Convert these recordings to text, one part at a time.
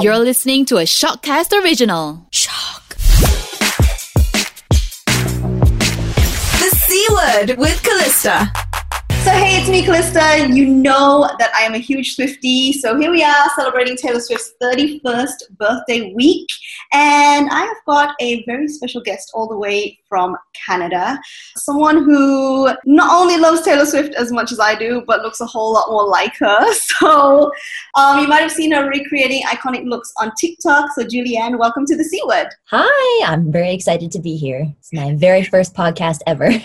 You're listening to a Shockcast original. Shock. The C word with Callista. So hey, it's me, Callista. You know that I am a huge Swiftie. So here we are celebrating Taylor Swift's 31st birthday week. And I have got a very special guest all the way from Canada. Someone who not only loves Taylor Swift as much as I do, but looks a whole lot more like her. So um, you might have seen her recreating iconic looks on TikTok. So Julie-Anne, welcome to the C word. Hi, I'm very excited to be here. It's my very first podcast ever.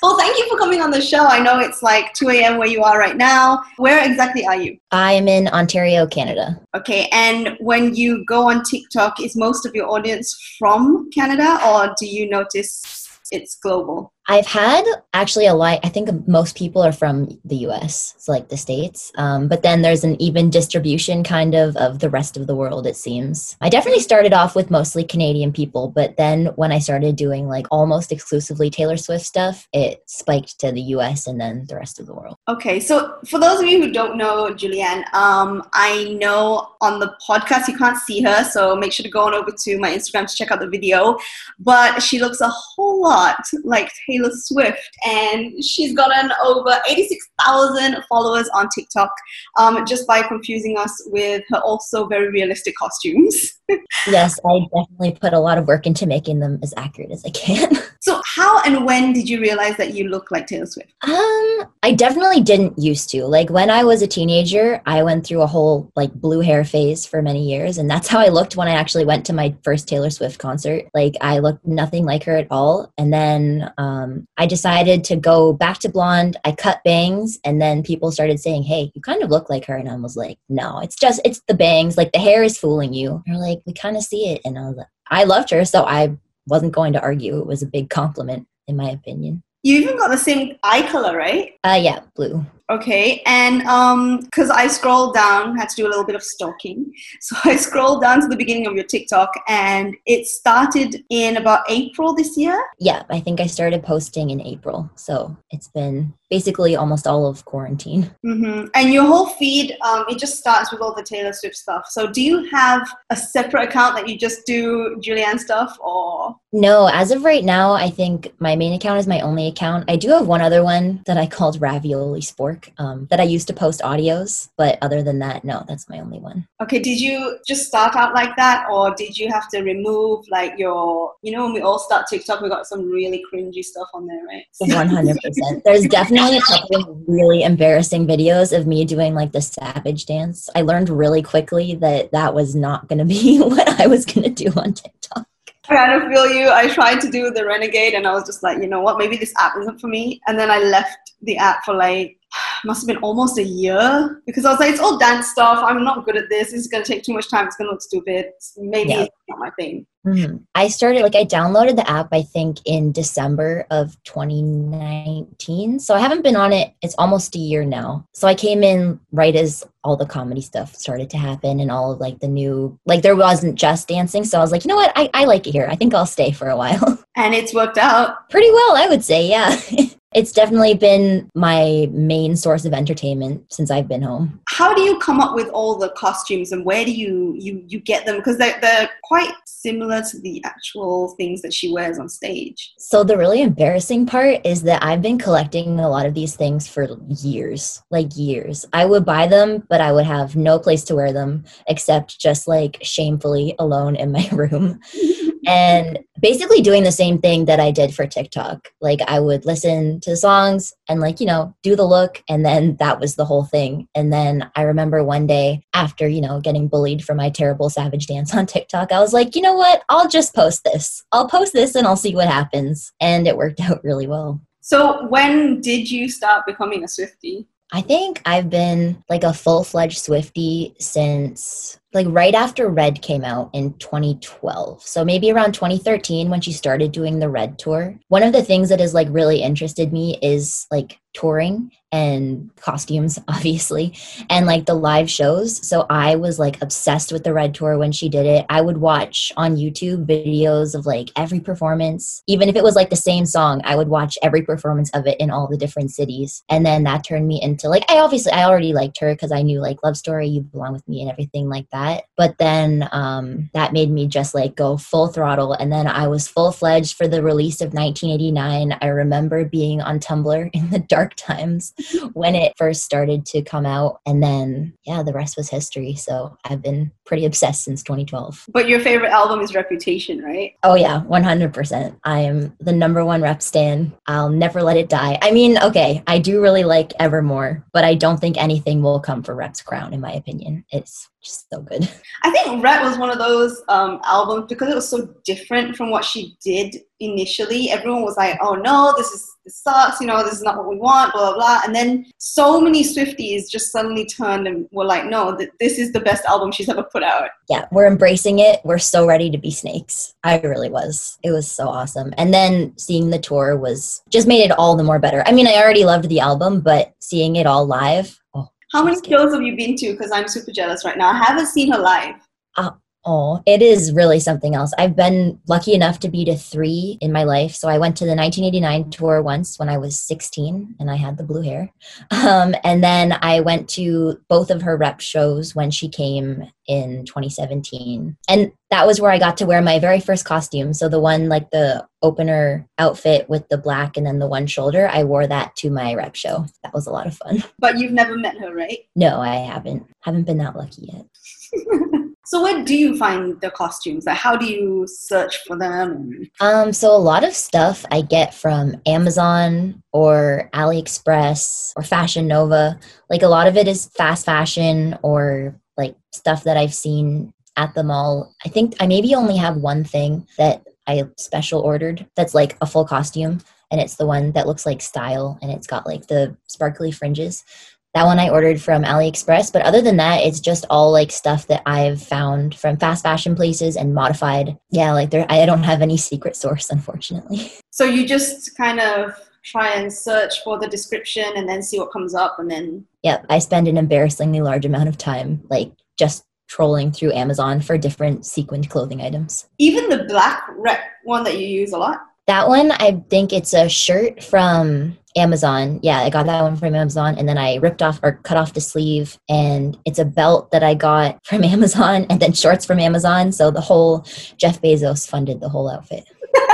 Well, thank you for coming on the show. I know it's like 2 a.m. where you are right now. Where exactly are you? I am in Ontario, Canada. Okay, and when you go on TikTok, is most of your audience from Canada or do you notice it's global? I've had actually a lot. I think most people are from the U.S., so like the states. Um, but then there's an even distribution kind of of the rest of the world. It seems. I definitely started off with mostly Canadian people, but then when I started doing like almost exclusively Taylor Swift stuff, it spiked to the U.S. and then the rest of the world. Okay, so for those of you who don't know Julie-Anne, um, I know on the podcast you can't see her, so make sure to go on over to my Instagram to check out the video. But she looks a whole lot like Taylor Taylor Swift, and she's gotten over 86,000 followers on TikTok um, just by confusing us with her also very realistic costumes. Yes, I definitely put a lot of work into making them as accurate as I can. so, how and when did you realize that you look like Taylor Swift? Um, I definitely didn't used to. Like when I was a teenager, I went through a whole like blue hair phase for many years, and that's how I looked when I actually went to my first Taylor Swift concert. Like I looked nothing like her at all, and then um, I decided to go back to blonde. I cut bangs, and then people started saying, "Hey, you kind of look like her," and I was like, "No, it's just it's the bangs. Like the hair is fooling you." They're like, "We kind of see it," and I was like, I loved her, so I wasn't going to argue. It was a big compliment, in my opinion. You even got the same eye color, right? Uh, yeah, blue. Okay, and um, because I scrolled down, had to do a little bit of stalking. So I scrolled down to the beginning of your TikTok, and it started in about April this year. Yeah, I think I started posting in April, so it's been basically almost all of quarantine. Mm-hmm. And your whole feed, um, it just starts with all the Taylor Swift stuff. So do you have a separate account that you just do Julie-Anne stuff, or? No, as of right now, I think my main account is my only account. I do have one other one that I called Ravioli Sport um, that I used to post audios. But other than that, no, that's my only one. Okay, did you just start out like that, or did you have to remove like your, you know, when we all start TikTok, we got some really cringy stuff on there, right? One hundred percent. There's definitely a couple of really embarrassing videos of me doing like the savage dance. I learned really quickly that that was not going to be what I was going to do on TikTok. I kind of feel you. I tried to do the Renegade and I was just like, you know what, maybe this app isn't for me. And then I left the app for like must have been almost a year because I was like, it's all dance stuff. I'm not good at this. This is going to take too much time. It's going to look stupid. Maybe yeah. it's not my thing. Mm-hmm. I started, like, I downloaded the app, I think, in December of 2019. So I haven't been on it. It's almost a year now. So I came in right as all the comedy stuff started to happen and all of like the new, like, there wasn't just dancing. So I was like, you know what? I, I like it here. I think I'll stay for a while. And it's worked out. Pretty well, I would say, yeah. It's definitely been my main source of entertainment since I've been home. How do you come up with all the costumes and where do you you, you get them? Because they're, they're quite similar to the actual things that she wears on stage. So the really embarrassing part is that I've been collecting a lot of these things for years, like years. I would buy them, but I would have no place to wear them except just like shamefully alone in my room. And basically doing the same thing that I did for TikTok. Like I would listen to songs and like, you know, do the look and then that was the whole thing. And then I remember one day after, you know, getting bullied for my terrible savage dance on TikTok, I was like, "You know what? I'll just post this. I'll post this and I'll see what happens." And it worked out really well. So, when did you start becoming a Swiftie? I think I've been like a full fledged Swiftie since like right after Red came out in 2012. So maybe around 2013 when she started doing the Red tour. One of the things that has like really interested me is like touring and costumes obviously and like the live shows so i was like obsessed with the red tour when she did it i would watch on youtube videos of like every performance even if it was like the same song i would watch every performance of it in all the different cities and then that turned me into like i obviously i already liked her because i knew like love story you belong with me and everything like that that. But then um, that made me just like go full throttle. And then I was full fledged for the release of 1989. I remember being on Tumblr in the dark times when it first started to come out. And then, yeah, the rest was history. So I've been pretty obsessed since 2012. But your favorite album is Reputation, right? Oh, yeah, 100%. I am the number one rep stan. I'll never let it die. I mean, okay, I do really like Evermore, but I don't think anything will come for Rep's crown, in my opinion. It's just so good. I think Rep was one of those um, albums because it was so different from what she did initially. Everyone was like, "Oh no, this is this sucks," you know, "This is not what we want," blah blah blah. And then so many Swifties just suddenly turned and were like, "No, th- this is the best album she's ever put out." Yeah, we're embracing it. We're so ready to be snakes. I really was. It was so awesome. And then seeing the tour was just made it all the more better. I mean, I already loved the album, but seeing it all live. How many shows have you been to? Because I'm super jealous right now. I haven't seen her live. Oh, it is really something else. I've been lucky enough to be to three in my life. So I went to the 1989 tour once when I was 16 and I had the blue hair. Um, and then I went to both of her rep shows when she came in 2017. And that was where I got to wear my very first costume. So the one, like the opener outfit with the black and then the one shoulder, I wore that to my rep show. That was a lot of fun. But you've never met her, right? No, I haven't. Haven't been that lucky yet. So where do you find the costumes? Like, how do you search for them? Um, so a lot of stuff I get from Amazon or AliExpress or Fashion Nova. Like a lot of it is fast fashion or like stuff that I've seen at the mall. I think I maybe only have one thing that I special ordered that's like a full costume and it's the one that looks like style and it's got like the sparkly fringes. That one I ordered from AliExpress, but other than that, it's just all like stuff that I've found from fast fashion places and modified. Yeah, like there, I don't have any secret source, unfortunately. So you just kind of try and search for the description and then see what comes up, and then Yep, I spend an embarrassingly large amount of time like just trolling through Amazon for different sequined clothing items. even the black rep one that you use a lot. That one, I think it's a shirt from Amazon. Yeah, I got that one from Amazon and then I ripped off or cut off the sleeve and it's a belt that I got from Amazon and then shorts from Amazon. So the whole Jeff Bezos funded the whole outfit.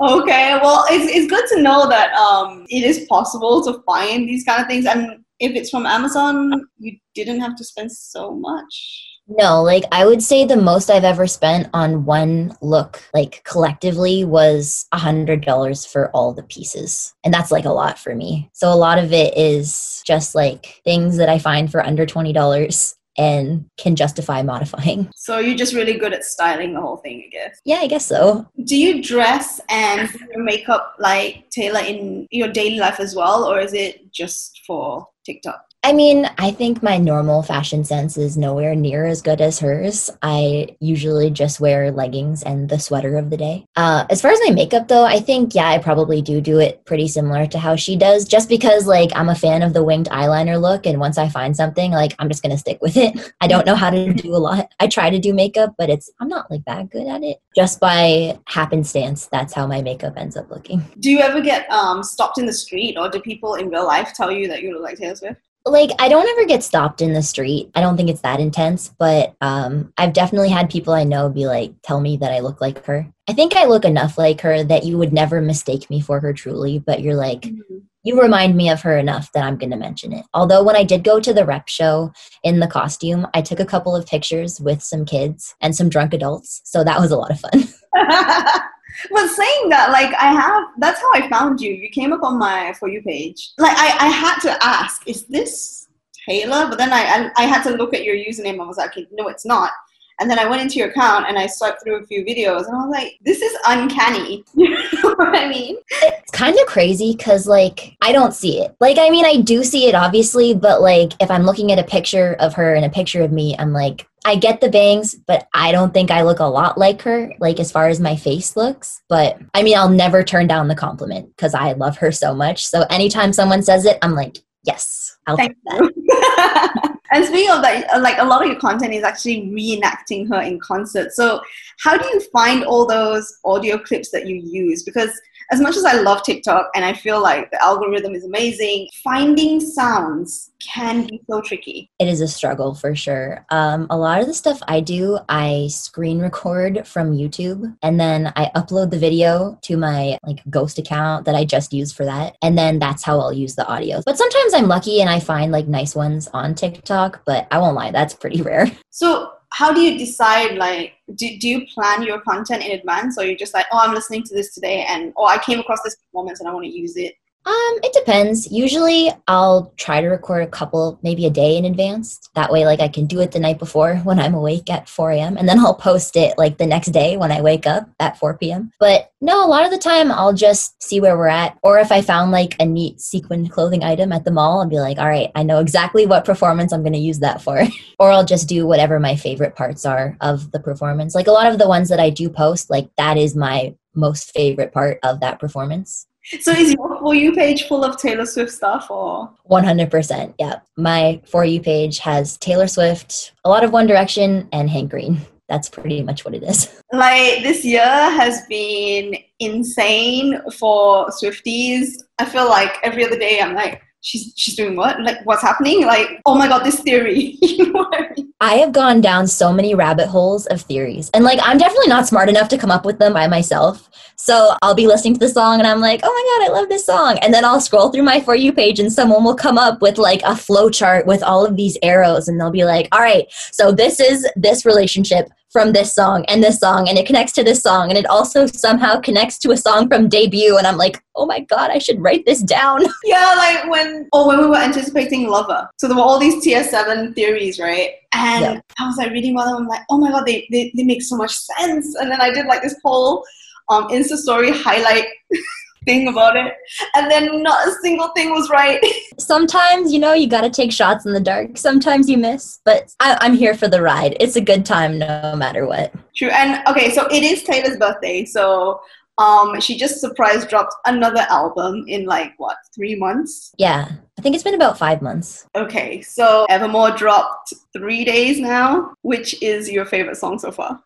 Okay, well, it's, it's good to know that um, it is possible to find these kind of things. And if it's from Amazon, you didn't have to spend so much. No, like I would say the most I've ever spent on one look, like collectively, was a hundred dollars for all the pieces. And that's like a lot for me. So a lot of it is just like things that I find for under twenty dollars and can justify modifying. So you're just really good at styling the whole thing, I guess. Yeah, I guess so. Do you dress and your makeup like Taylor in your daily life as well, or is it just for TikTok? I mean, I think my normal fashion sense is nowhere near as good as hers. I usually just wear leggings and the sweater of the day. Uh, as far as my makeup, though, I think, yeah, I probably do do it pretty similar to how she does, just because, like, I'm a fan of the winged eyeliner look. And once I find something, like, I'm just going to stick with it. I don't know how to do a lot. I try to do makeup, but it's, I'm not like that good at it. Just by happenstance, that's how my makeup ends up looking. Do you ever get um, stopped in the street, or do people in real life tell you that you look like Taylor Swift? Like I don't ever get stopped in the street. I don't think it's that intense, but um, I've definitely had people I know be like, tell me that I look like her. I think I look enough like her that you would never mistake me for her truly, but you're like, you remind me of her enough that I'm going to mention it. Although when I did go to the rep show in the costume, I took a couple of pictures with some kids and some drunk adults, so that was a lot of fun. but saying that, like I have, that's how I found you. You came up on my for you page. Like I, I had to ask, is this Taylor? But then I, I, I had to look at your username. I was like, okay, no, it's not. And then I went into your account and I swiped through a few videos, and I was like, this is uncanny. You know what I mean? it's kind of crazy because like i don't see it like i mean i do see it obviously but like if i'm looking at a picture of her and a picture of me i'm like i get the bangs but i don't think i look a lot like her like as far as my face looks but i mean i'll never turn down the compliment because i love her so much so anytime someone says it i'm like yes i'll Thank take that you. and speaking of that, uh, like a lot of your content is actually reenacting her in concert. So how do you find all those audio clips that you use? Because as much as I love TikTok and I feel like the algorithm is amazing, finding sounds can be so tricky. It is a struggle for sure. Um, a lot of the stuff I do, I screen record from YouTube and then I upload the video to my like ghost account that I just use for that. And then that's how I'll use the audio. But sometimes I'm lucky and I find like nice ones on TikTok, but I won't lie, that's pretty rare. So how do you decide like do, do you plan your content in advance or you're just like oh i'm listening to this today and oh i came across this performance and i want to use it um, it depends. Usually I'll try to record a couple, maybe a day in advance. That way, like I can do it the night before when I'm awake at 4 a.m. and then I'll post it like the next day when I wake up at 4 p.m. But no, a lot of the time I'll just see where we're at. Or if I found like a neat sequin clothing item at the mall, I'll be like, all right, I know exactly what performance I'm going to use that for. or I'll just do whatever my favorite parts are of the performance. Like a lot of the ones that I do post, like that is my most favorite part of that performance. So is your For You page full of Taylor Swift stuff or? 100%. Yeah. My For You page has Taylor Swift, a lot of One Direction, and Hank Green. That's pretty much what it is. Like this year has been insane for Swifties. I feel like every other day I'm like, she's she's doing what? Like what's happening? Like, oh my god, this theory. you know I mean? I have gone down so many rabbit holes of theories. And like I'm definitely not smart enough to come up with them by myself. So I'll be listening to the song and I'm like, oh my God, I love this song. And then I'll scroll through my For You page and someone will come up with like a flow chart with all of these arrows and they'll be like, all right, so this is this relationship from this song and this song and it connects to this song and it also somehow connects to a song from debut and I'm like, oh my god, I should write this down. Yeah, like when oh when we were anticipating Lover. So there were all these TS7 theories, right? And. I was like reading one of them, I'm like, oh my god, they, they, they make so much sense. And then I did like this whole um, Insta story highlight thing about it. And then not a single thing was right. Sometimes, you know, you got to take shots in the dark. Sometimes you miss, but I, I'm here for the ride. It's a good time no matter what. True. And okay, so it is Taylor's birthday. So um, she just surprise dropped another album in like what three months yeah i think it's been about five months okay so evermore dropped three days now which is your favorite song so far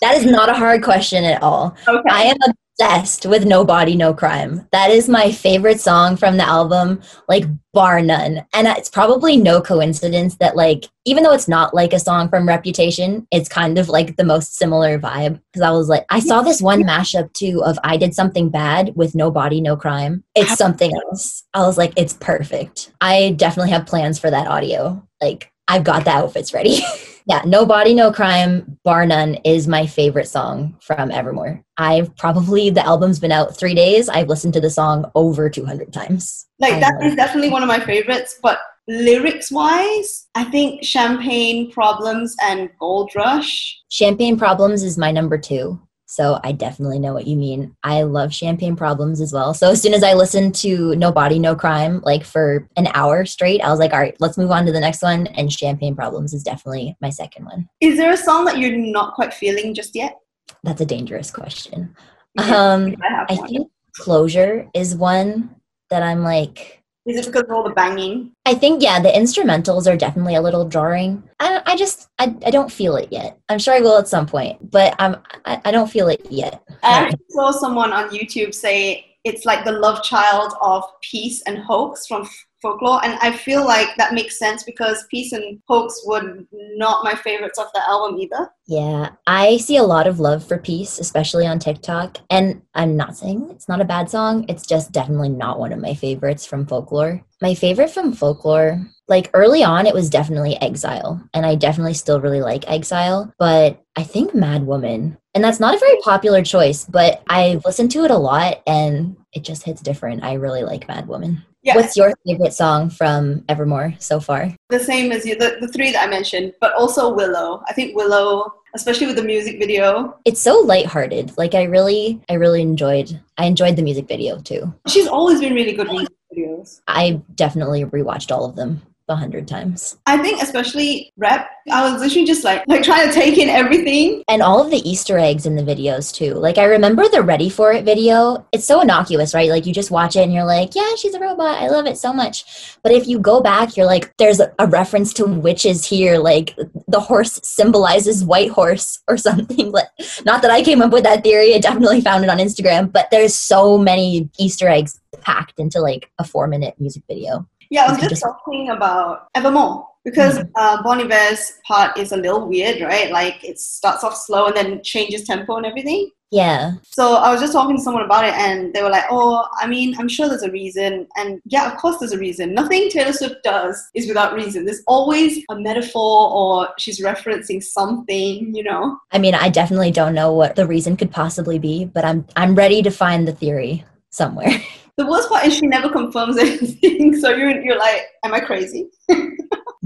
that is not a hard question at all okay. i am obsessed with No Body, No Crime. That is my favorite song from the album, like bar none. And it's probably no coincidence that, like, even though it's not like a song from Reputation, it's kind of like the most similar vibe. Because I was like, I saw this one mashup too of I Did Something Bad with No Body, No Crime. It's something else. I was like, it's perfect. I definitely have plans for that audio. Like, I've got the outfits ready. yeah, No Body, No Crime, bar none, is my favorite song from Evermore. I've probably, the album's been out three days. I've listened to the song over 200 times. Like, that is definitely one of my favorites, but lyrics wise, I think Champagne Problems and Gold Rush. Champagne Problems is my number two. So I definitely know what you mean. I love champagne problems as well. So as soon as I listened to No Body, No Crime, like for an hour straight, I was like, all right, let's move on to the next one. And champagne problems is definitely my second one. Is there a song that you're not quite feeling just yet? That's a dangerous question. Yeah, um, I, I think closure is one that I'm like, is it because of all the banging? I think yeah, the instrumentals are definitely a little jarring. I, I just I, I don't feel it yet. I'm sure I will at some point, but I'm I, I don't feel it yet. I saw someone on YouTube say it's like the love child of peace and hoax from folklore and i feel like that makes sense because peace and hoax were not my favorites of the album either. Yeah i see a lot of love for peace especially on tiktok and i'm not saying it's not a bad song it's just definitely not one of my favorites from folklore. My favorite from folklore like early on it was definitely exile and i definitely still really like exile but i think mad woman and that's not a very popular choice but i've listened to it a lot and it just hits different. I really like mad woman yeah. What's your favorite song from Evermore so far? The same as you, the, the three that I mentioned, but also Willow. I think Willow, especially with the music video. It's so lighthearted. Like I really, I really enjoyed, I enjoyed the music video too. She's always been really good music videos. I definitely rewatched all of them. A hundred times. I think especially rep, I was literally just like like trying to take in everything. And all of the Easter eggs in the videos too. Like I remember the Ready for It video. It's so innocuous, right? Like you just watch it and you're like, yeah, she's a robot. I love it so much. But if you go back, you're like, there's a, a reference to witches here. Like the horse symbolizes white horse or something. Like, not that I came up with that theory. I definitely found it on Instagram. But there's so many Easter eggs packed into like a four minute music video. Yeah, I was just just- talking about Evermore because Mhm. uh, Bon Iver's part is a little weird, right? Like it starts off slow and then changes tempo and everything. Yeah. So I was just talking to someone about it, and they were like, "Oh, I mean, I'm sure there's a reason." And yeah, of course, there's a reason. Nothing Taylor Swift does is without reason. There's always a metaphor, or she's referencing something. You know? I mean, I definitely don't know what the reason could possibly be, but I'm I'm ready to find the theory somewhere. The worst part is she never confirms anything. So you're you're like, "Am I crazy?"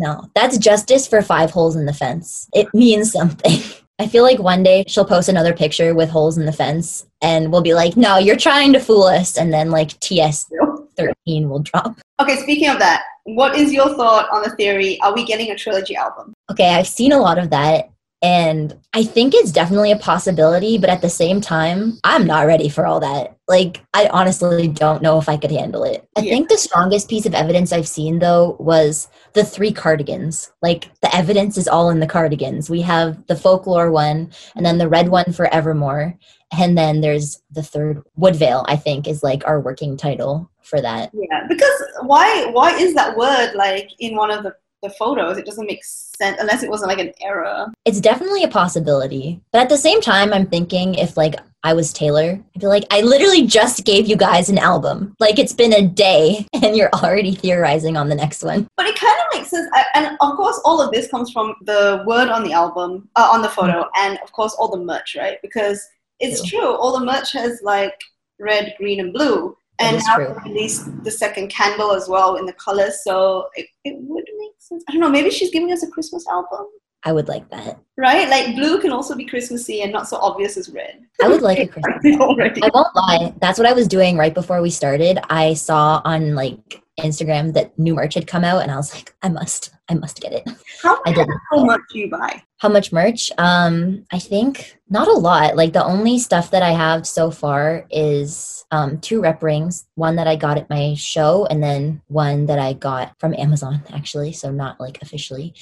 No, that's justice for five holes in the fence. It means something. I feel like one day she'll post another picture with holes in the fence and we'll be like, no, you're trying to fool us. And then like TS 13 will drop. Okay, speaking of that, what is your thought on the theory? Are we getting a trilogy album? Okay, I've seen a lot of that. And I think it's definitely a possibility, but at the same time, I'm not ready for all that. Like, I honestly don't know if I could handle it. I Yeah. think the strongest piece of evidence I've seen, though, was the three cardigans. Like, the evidence is all in the cardigans. We have the folklore one, and then the red one for Evermore. And then there's the third, Woodvale, I think, is like our working title for that. Yeah, because why why is that word like in one of the, the photos? It doesn't make sense unless it wasn't like an error. it's definitely a possibility. But at the same time, I'm thinking if like I was Taylor, I'd be like, I literally just gave you guys an album. Like it's been a day and you're already theorizing on the next one. But it kind of makes sense, I- and of course, all of this comes from the word on the album, uh, on the photo, and of course, all the merch, right? Because it's true, all the merch has like red, green, and blue. And now true. released the second candle as well in the colors, so it, it would make sense. I don't know, maybe she's giving us a Christmas album, I would like that. right? Like blue can also be Christmassy and not so obvious as red. I would like a Christmas. already. I won't lie. That's what I was doing right before we started. I saw on like Instagram that new merch had come out and I was like, I must, I must get it. How, I did. how much do you buy? How much merch? Um, I think not a lot. Like the only stuff that I have so far is um, two rep rings, one that I got at my show, and then one that I got from Amazon, actually. So not like officially.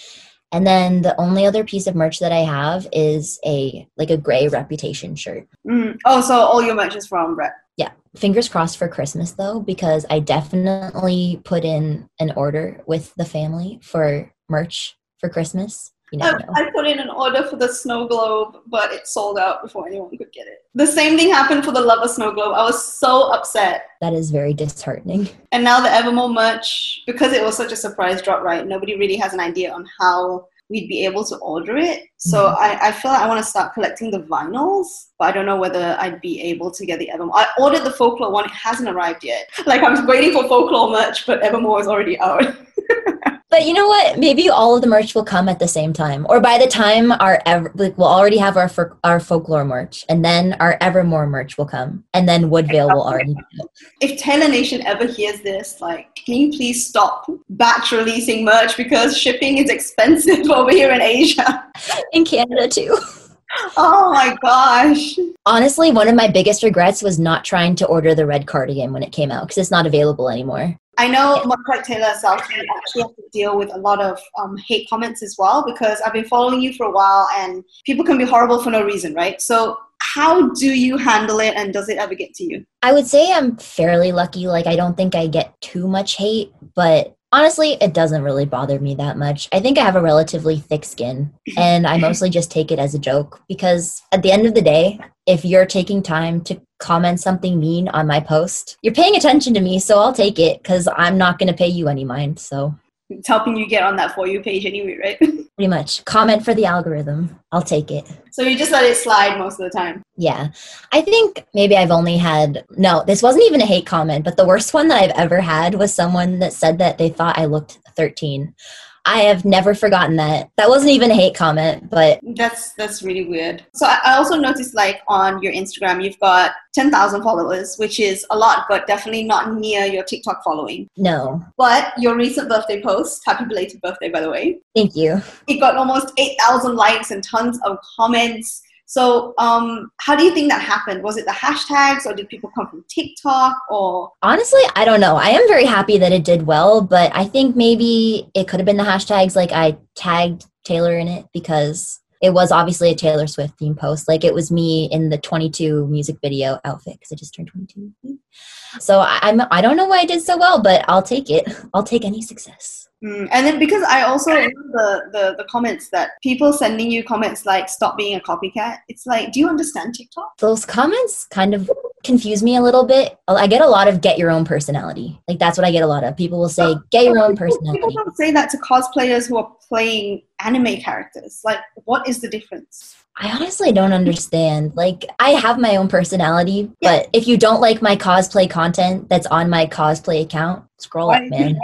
And then the only other piece of merch that I have is a like a gray reputation shirt. Mm. Oh, so all your merch is from Rep. Yeah. Fingers crossed for Christmas though, because I definitely put in an order with the family for merch for Christmas. You I. I put in an order for the snow globe, but it sold out before anyone could get it. The same thing happened for the Lover snow globe. I was so upset. That is very disheartening. And now the Evermore merch, because it was such a surprise drop, right? Nobody really has an idea on how we'd be able to order it. So Mhm. I, I feel like I want to start collecting the vinyls, but I don't know whether I'd be able to get the Evermore. I ordered the folklore one, it hasn't arrived yet. Like I'm waiting for folklore merch, but Evermore is already out. But you know what? Maybe all of the merch will come at the same time, or by the time our ever, like we'll already have our for, our folklore merch, and then our Evermore merch will come, and then Woodvale will already. If Taylor Nation ever hears this, like, can you please stop batch releasing merch because shipping is expensive over here in Asia? in Canada too. Oh my gosh. Honestly, one of my biggest regrets was not trying to order the red cardigan when it came out because it's not available anymore. I know, like Taylor herself, you actually have to deal with a lot of um, hate comments as well because I've been following you for a while and people can be horrible for no reason, right? So, how do you handle it and does it ever get to you? I would say I'm fairly lucky. Like, I don't think I get too much hate, but honestly, it doesn't really bother me that much. I think I have a relatively thick skin, and I mostly just take it as a joke because at the end of the day, if you're taking time to comment something mean on my post, you're paying attention to me, so I'll take it because I'm not going to pay you any mind. So, It's helping you get on that For You page anyway, right? pretty much, comment for the algorithm. I'll take it. so, you just let it slide most of the time. Yeah. I think maybe I've only had, no, this wasn't even a hate comment, but the worst one that I've ever had was someone that said that they thought I looked 13. I have never forgotten that. That wasn't even a hate comment, but That's that's really weird. So I I also noticed like on your Instagram you've got ten thousand followers, which is a lot, but definitely not near your TikTok following. no. But your recent birthday post, happy belated birthday by the way, Thank you. it got almost eight thousand likes and tons of comments. So um, how do you think that happened? Was it the hashtags, or did people come from TikTok, or Honestly, I don't know. I am very happy that it did well, but I think maybe it could have been the hashtags. Like I tagged Taylor in it because it was obviously a Taylor Swift theme post. Like it was me in the 22 music video outfit because I just turned 22. So I- I'm I don't know why I did so well, but I'll take it. I'll take any success. Mm, and then because I also the, the the comments that people sending you comments like "stop being a copycat." It's like, do you understand TikTok? Those comments kind of confuse me a little bit. I get a lot of get your own personality. Like that's what I get a lot of. People will say get your own personality. People don't say that to cosplayers who are playing anime characters. Like, what is the difference? I honestly don't understand. Like, I have my own personality, Yeah. but if you don't like my cosplay content that's on my cosplay account, scroll up, man.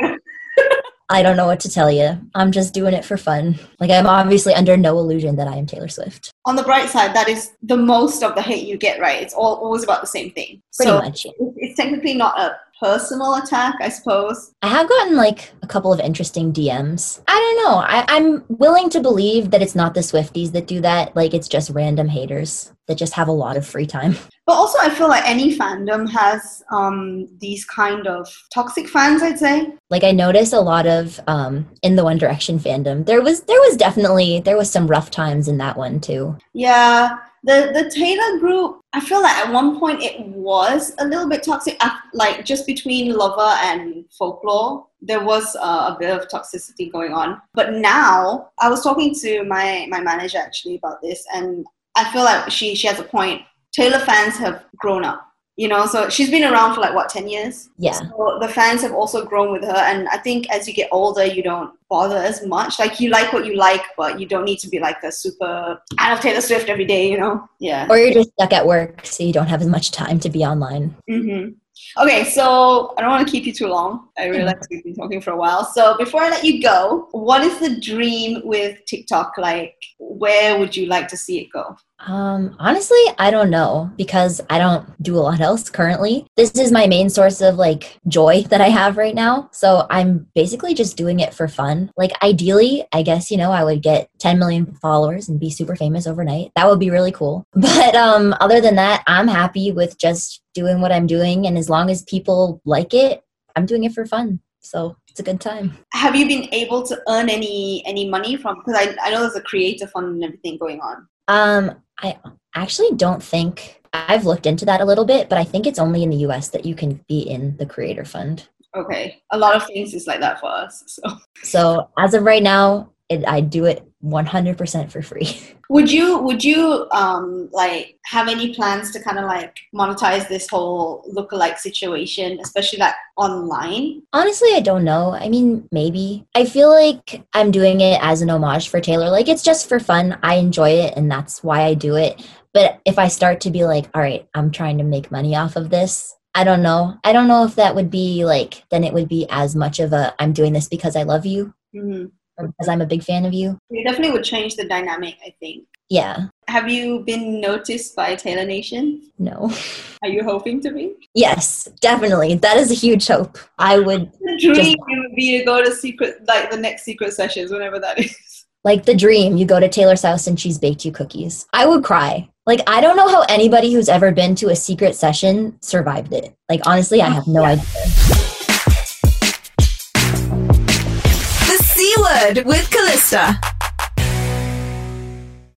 I don't know what to tell you. I'm just doing it for fun. Like, I'm obviously under no illusion that I am Taylor Swift. On the bright side, that is the most of the hate you get. Right? It's all always about the same thing. Pretty so much. yeah. it's- it's technically not a personal attack, I suppose. I have gotten like a couple of interesting DMs. I don't know. I, I'm willing to believe that it's not the Swifties that do that. Like, it's just random haters that just have a lot of free time. But also, I feel like any fandom has um, these kind of toxic fans. I'd say. like i noticed a lot of um in the one direction fandom there was there was definitely there was some rough times in that one too Yeah, the the Taylor group. I feel like at one point it was a little bit toxic, like just between Lover and Folklore. There was uh, a bit of toxicity going on, but now I was talking to my my manager actually about this, and I feel like she she has a point. Taylor fans have grown up, you know. So she's been around for like what ten years. yeah So the fans have also grown with her, and I think as you get older, you don't bother as much. Like you like what you like, but you don't need to be like a super I love Taylor Swift every day, you know? Yeah. or you're just stuck at work so you don't have as much time to be online hmm Okay, so I don't want to keep you too long. I realize we've been talking for a while. So before I let you go, what is the dream with TikTok? Like, where would you like to see it go? Um honestly i don't know because i don't do a lot else currently. This is my main source of like joy that i have right now. So i'm basically just doing it for fun. Like ideally i guess you know i would get 10 million followers and be super famous overnight. That would be really cool. But um other than that i'm happy with just doing what i'm doing. And as long as people like it i'm doing it for fun. So it's a good time. Have you been able to earn any any money from? Because I, I know there's a creator fund and everything going on. Um, I actually don't think I've looked into that a little bit, but I think it's only in the US that you can be in the creator fund. Okay, a lot of things is like that for us. So, So as of right now, it, I do it 100% for free. would you would you um like have any plans to kind of like monetize this whole lookalike situation, especially like online? Honestly, I don't know. I mean, maybe. I feel like I'm doing it as an homage for Taylor. Like it's just for fun. I enjoy it and that's why I do it. But if I start to be like, all right, I'm trying to make money off of this, I don't know. I don't know if that would be like, then it would be as much of a, I'm doing this because I love you or because I'm a big fan of you. It definitely would change the dynamic. I think. Yeah. Have you been noticed by Taylor Nation? No. Are you hoping to be? Yes, definitely. That is a huge hope. I would The dream would be to go to secret, like the next secret sessions, whenever that is. like the dream you go to Taylor's house and she's baked you cookies. I would cry. Like I don't know how anybody who's ever been to a secret session survived it. Like honestly, I have no Yeah. idea. With Callista.